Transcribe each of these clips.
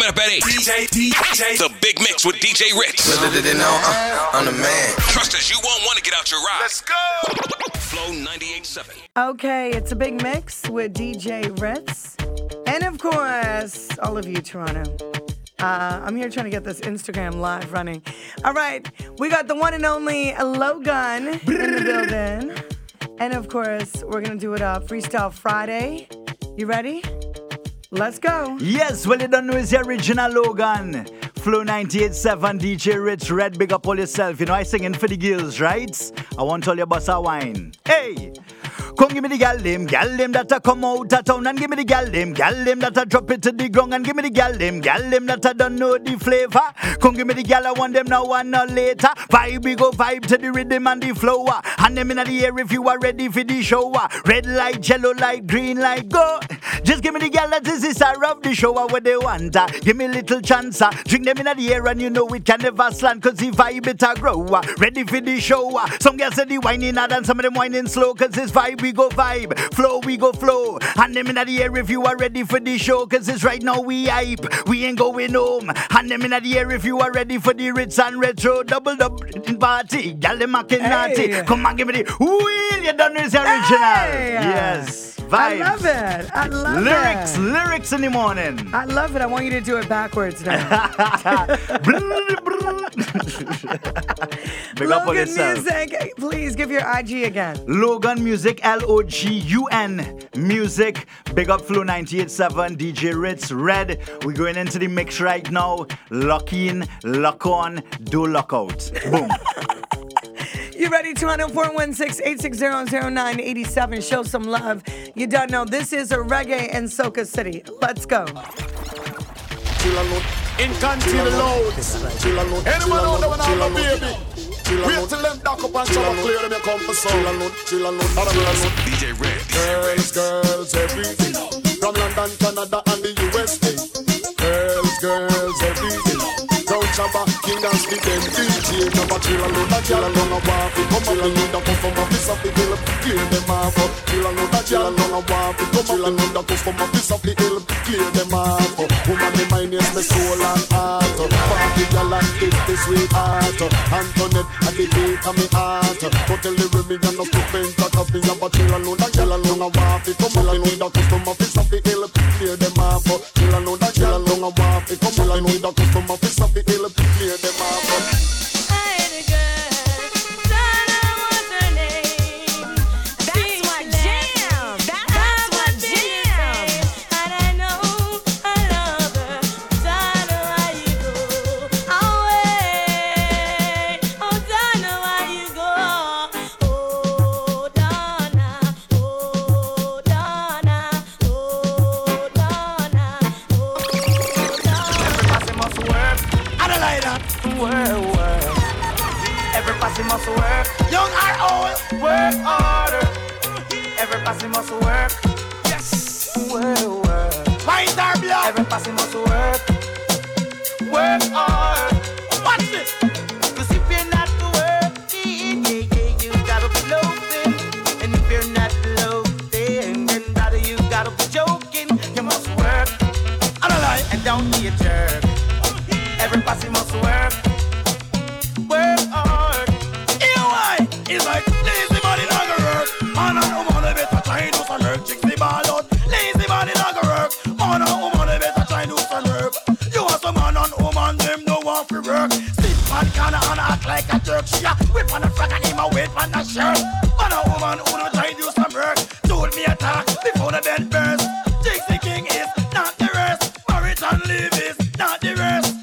Coming up at 8. DJ, DJ. The Big Mix with DJ Ritz. Uh, I'm the man. Trust us, you won't want to get out your ride. Let's go. Flow 98.7. Okay, it's a big mix with DJ Ritz. And of course, all of you, Toronto. Uh, I'm here trying to get this Instagram live running. All right, we got the one and only Logan in the building. And of course, we're going to do it up Freestyle Friday. You ready? Let's go. Yes, well, you don't know it's the original Logan. Flow 98.7, DJ Ritz Red, big up all yourself. You know, I singing for the girls, right? I want all your bossa wine. Hey! Come give me the gal them, gal them that a come out of town and give me the gal them, gal them that a drop it to the ground and give me the gal them, gal them that a don't know the flavor. Come give me the gal I want them now and not later. Vibe we go vibe to the rhythm and the flow. Ah. And them in the air if you are ready for the show. Ah. Red light, yellow light, green light, go. Just give me the gal that is the star of the show ah, what they want. Give me little chance. Drink them in the air and you know it can never slant cause the vibe it a grow. Ready for the show. Some girls say the whining and some of them whining slow cause this vibe we go vibe, flow we go flow. And them in the air if you are ready for the show, cause it's right now we hype. We ain't going home. And them in the air if you are ready for the Ritz and retro double double party. Them hey. Come on, give me the wheel. You done this original. Hey. Yes. Vibes. I love it. I love lyrics, it. Lyrics, lyrics in the morning. I love it. I want you to do it backwards now. Big Logan Music, please give your IG again. Logan Music, L O G U N Music. Big up Flow 98.7, DJ Ritz, Red. We're going into the mix right now. Lock in, lock on, do lock out. Boom. You ready? 200-416-860-0987. Show some love. You don't know. This is a reggae and soca city. Let's go. In country the loads. Anyone out there when I'm a baby? Wait till them dock up and shovel clear them alone, chill alone, DJ Red. Girls, girls, everything. From London, Canada, and the USA. Girls, girls, everything. Shabba, King and Speed them DJ Number chill and load a chill and long a waff Come up and load a custom office of the hill. Clear them off Chill and load a chill and long a waff Come up and load a custom office of the hill. Clear them off Woman me mind is me soul and heart. Party gal and kiss the sweetheart Antoinette at the beat of me heart. Go tell the women and no stupid Cut up in number chill and load a chill and long a waff Come up and load a custom office of the hill. Clear them off Chill and load a chill and long a waff Come up and load a the ill, clear them work harder. Every person must work. Yes, work, work. Mind our blood. Every person must work. Work hard. Watch this. Cause if you're not working, yeah, yeah, you gotta be loafing. And if you're not loafing, then brother, you gotta be joking. You must work. I'm alive. And don't be a jerk. Every person jerk. She a whip on the and him a wait on the shirt. Man and woman who don't try do some work. Told me a talk before the bed burst. Jigsy King is not the rest. Marriage and live is not the rest.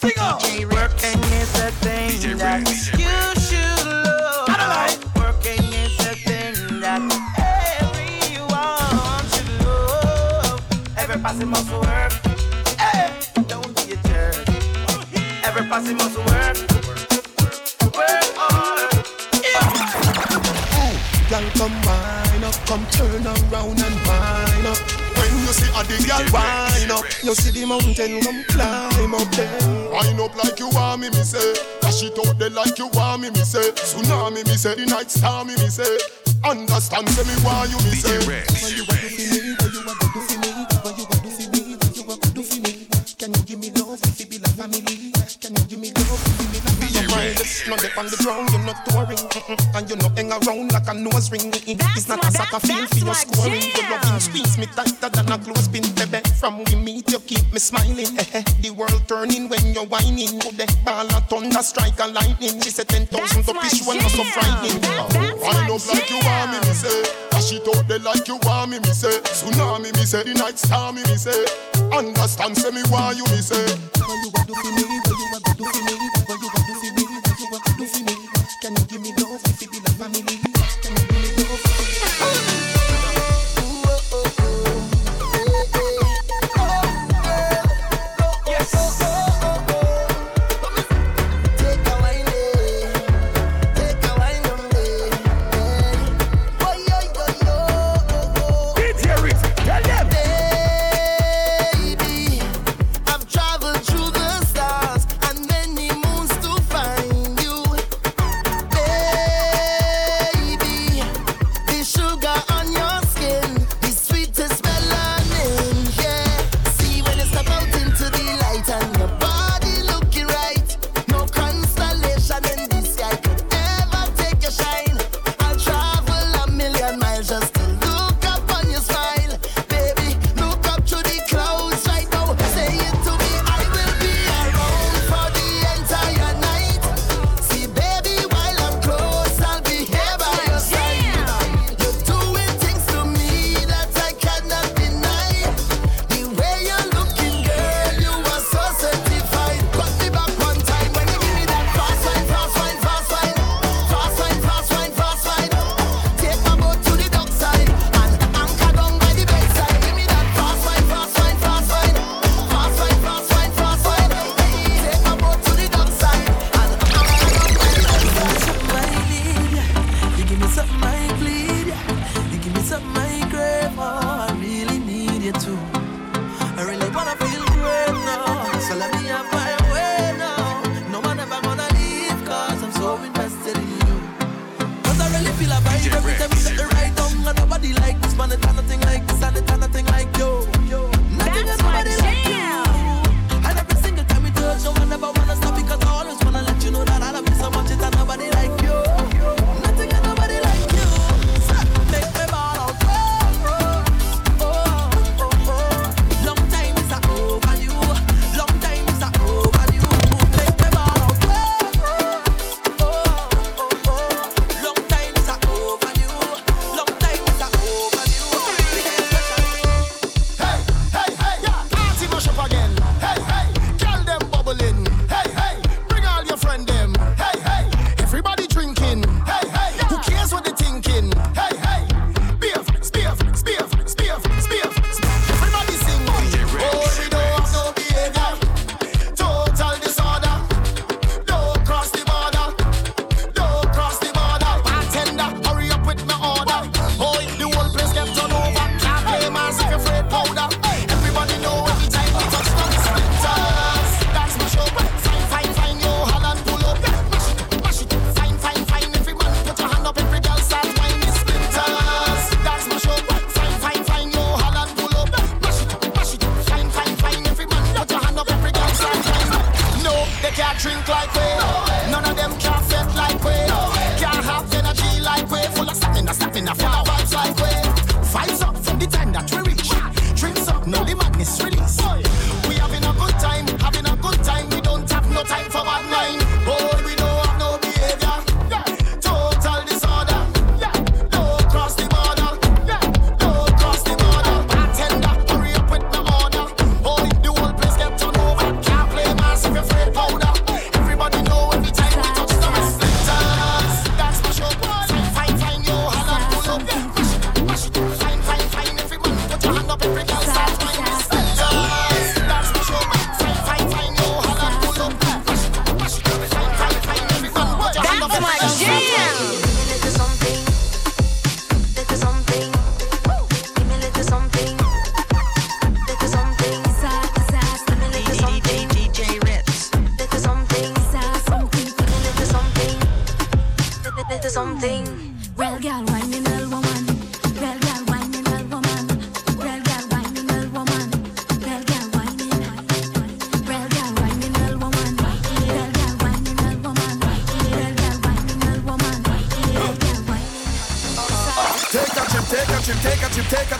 Sing. Working is a thing DJ that Red. you should love. Working is a thing that everyone should love. Every person must work. Hey, don't be a jerk. Every person must. Work come turn around and wine up. When you see a the girl wine up, you see the mountain come climb up there. Wine up like you want me, me say. Dash it out there like you want me, me say. Tsunami, me say. The night star, me, me say. Understand, say me why you, me say. Mindless, not on the ground, you're not touring, and you're not hang around like a nose ring. It's not a soccer field for your scoring. Your loving squeeze me tighter than a clothespin, baby. From we meet, you keep me smiling. Eh, eh. the world turning when you're whining. Go the ball a thunder strike a lightning. She said ten thousand to fish when not so frightening. Oh, I love like you want me, me say. Dash it out there like you want me, me say. Tsunami, me say. The night star, me, me say. Understand, say me why you, me say. What you a do for me? What you a do for me? What you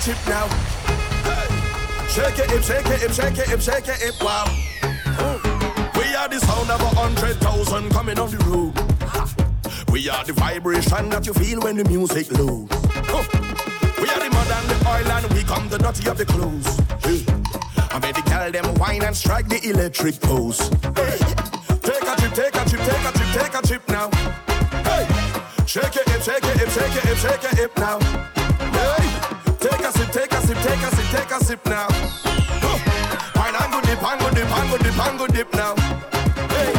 chip, now. Shake it, hip, shake it, hip, shake it, hip, shake it, hip, wow. We are the sound of a hundred thousand coming on the road. We are the vibration that you feel when the music loads. We are the mud and the oil and we come the dirty of the clothes. I made the girl them wine and strike the electric pose. Hey. Take a trip, take a trip, take a trip, take a trip now. Hey. Shake it, hip, shake it, hip, shake it, hip, shake it, hip now. Take a sip, now. Wine and go dip, and go dip, and go dip, and go dip now. Hey.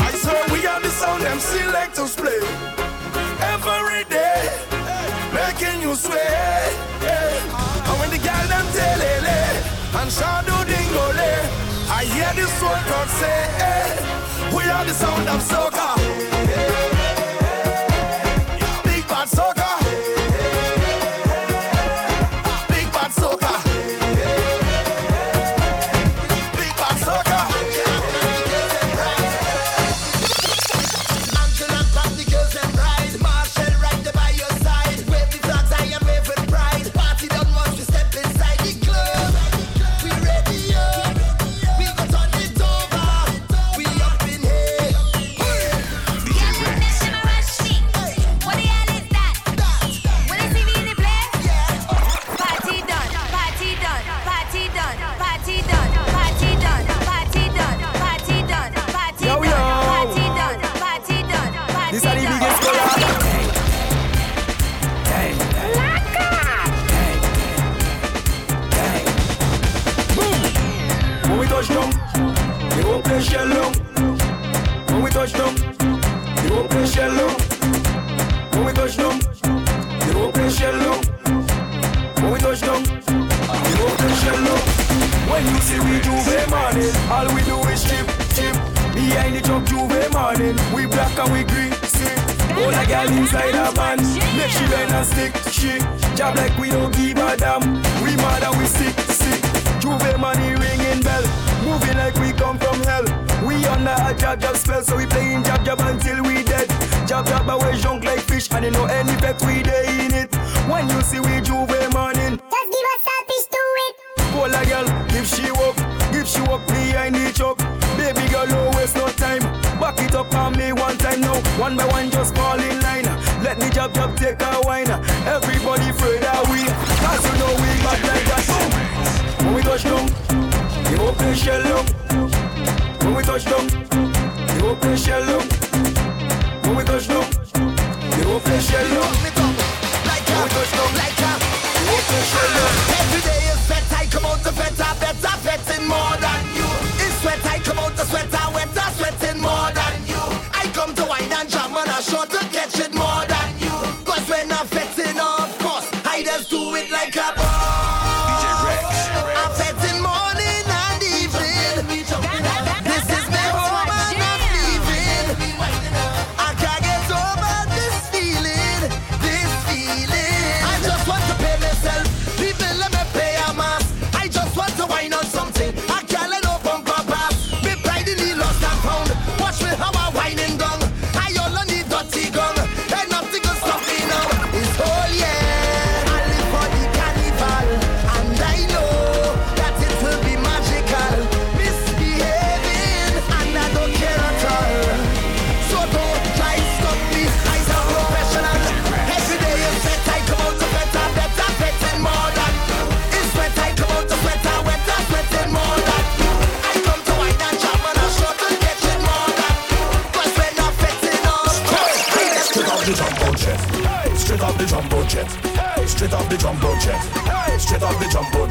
I swear we are the sound them selectors play every day, making you sway. And when the girl them tell eh, and shadow dingole. Eh, I hear the soul God say, hey, we are the sound of soca. Big bad soca. Job like we don't give a damn. We mad and we sick, sick. Juve money ringing bell, moving like we come from hell. We under a jab jab spell, so we playing jab jab until we dead. Jab jab we junk like fish, and you know any effect we day in it. When you see we Juve morning, Just give us selfish to it. Pull a girl, if she walk, if she walk behind the truck. Baby girl, no waste no time. Back it up on me one time now. One by one, just fall in line. Let me jab jab take a wine. Everybody afraid of we, cause you know we got like that. When we touch down, you open shell down. When we touch down, you open shell down.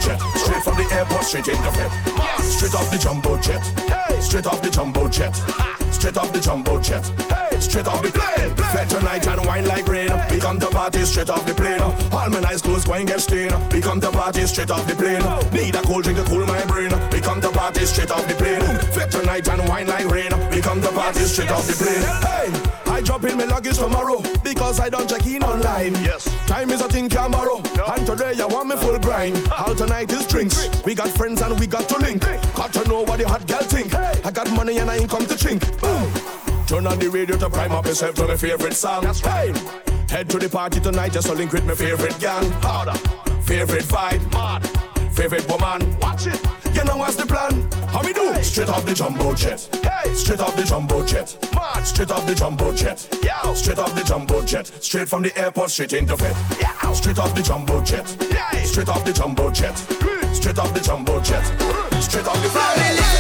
Jet. Straight from the airport, straight in the fit. Straight off the jumbo jet. Straight off the jumbo jet. Straight off the jumbo jet. Straight off the plane. Fed tonight and wine like rain. We come to party straight off the plane. All my nice clothes going get stained. We come to party straight off the plane. Need a cold drink to cool my brain. We come to party straight off the plane. Fed tonight and wine like rain. We come to party straight off the plane. Hey, I drop in my luggage tomorrow because I don't check in online. Yes. Time is a thing tomorrow. Drinks. We got friends and we got to link. Got to know what the hot girl think. I got money and I ain't come to chink. Boom. Turn on the radio to prime up yourself to my favorite song. Hey. Head to the party tonight just to link with my favorite gang. Harder. Favorite vibe, mad. Favorite woman, watch it. You know what's the plan? How we do? Straight off the jumbo jet. Hey, straight off the jumbo jet. Mad. Straight off the jumbo jet. Yeah. Straight off the jumbo jet. Straight from the airport, straight into bed. Yeah. Straight off the jumbo jet. Yeah. Straight off the jumbo jet. Straight off the jumbo jet. Straight off the family.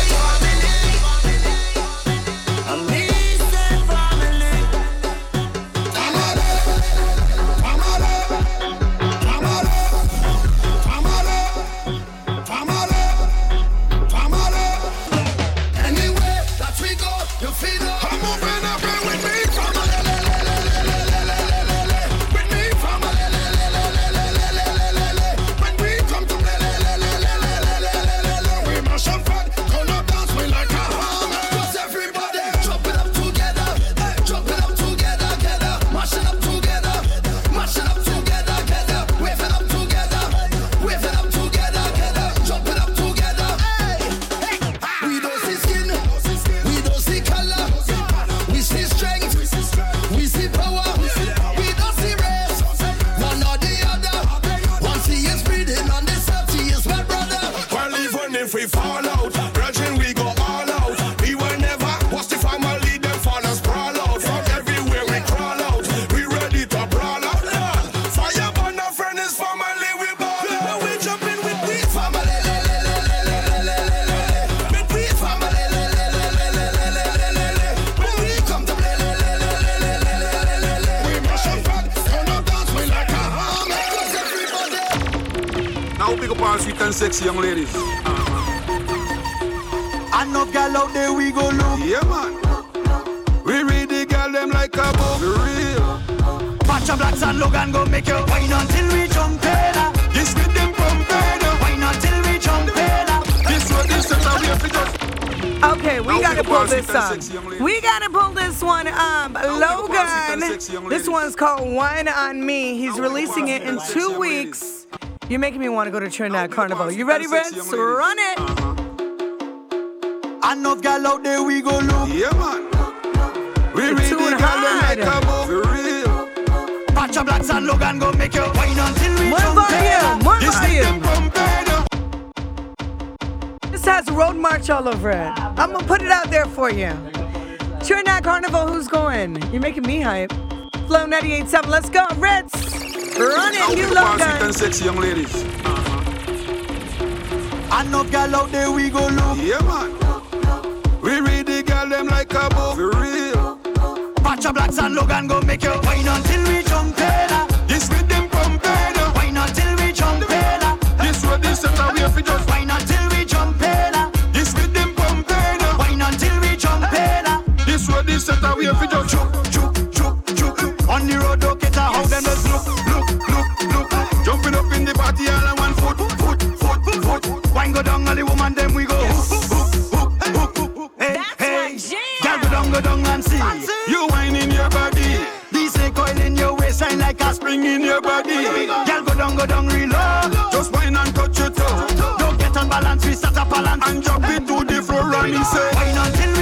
And sexy young ladies. Enough gal out there, we go look. Yeah, man. We read the girl them like a book. For real. Patch of blacks and Logan go make you wine until we jump in. This with them pumping. Wine until we jump in. This what this is how we have to just. Okay, we Now gotta we pull can this pass it up. to sexy young ladies. We gotta pull this one up. we can pass it Logan. to sexy young This one's called Wine on Me. He's Now we can releasing it it in two young weeks. You're making me want to go to Trinidad Carnival. You ready, to Ritz? sexy young ladies. Run it. Uh-huh. Enough gal out there, we go look. Yeah, man. We read too the girl them like a book. For real. Patch of blacks and Logan go make you wine until we jump volume. in. More This with them volume. pumping. This has Road March all over it. I'm gonna put it out there for you. Trinidad Carnival, who's going? You're making me hype. Flow 98.7, let's go. Ritz. Run it, you up all sweet Logan. and sexy young ladies. Uh-huh. Enough gal out there, we go look. Yeah, man. We read the girl them like a book. For real. Patch of blacks and Logan go make you wine until we jump in. This with them pumping. Wine until we jump in. This what this is how we have to just. Wine until we jump in. This with them pumping. Wine until we jump in. This what this is how we have to just. Spring in your body. Girl go down, go down real low. Just whine and touch your toe, Don't get unbalanced, we start a balance. and drop it to the floor and say, Wine until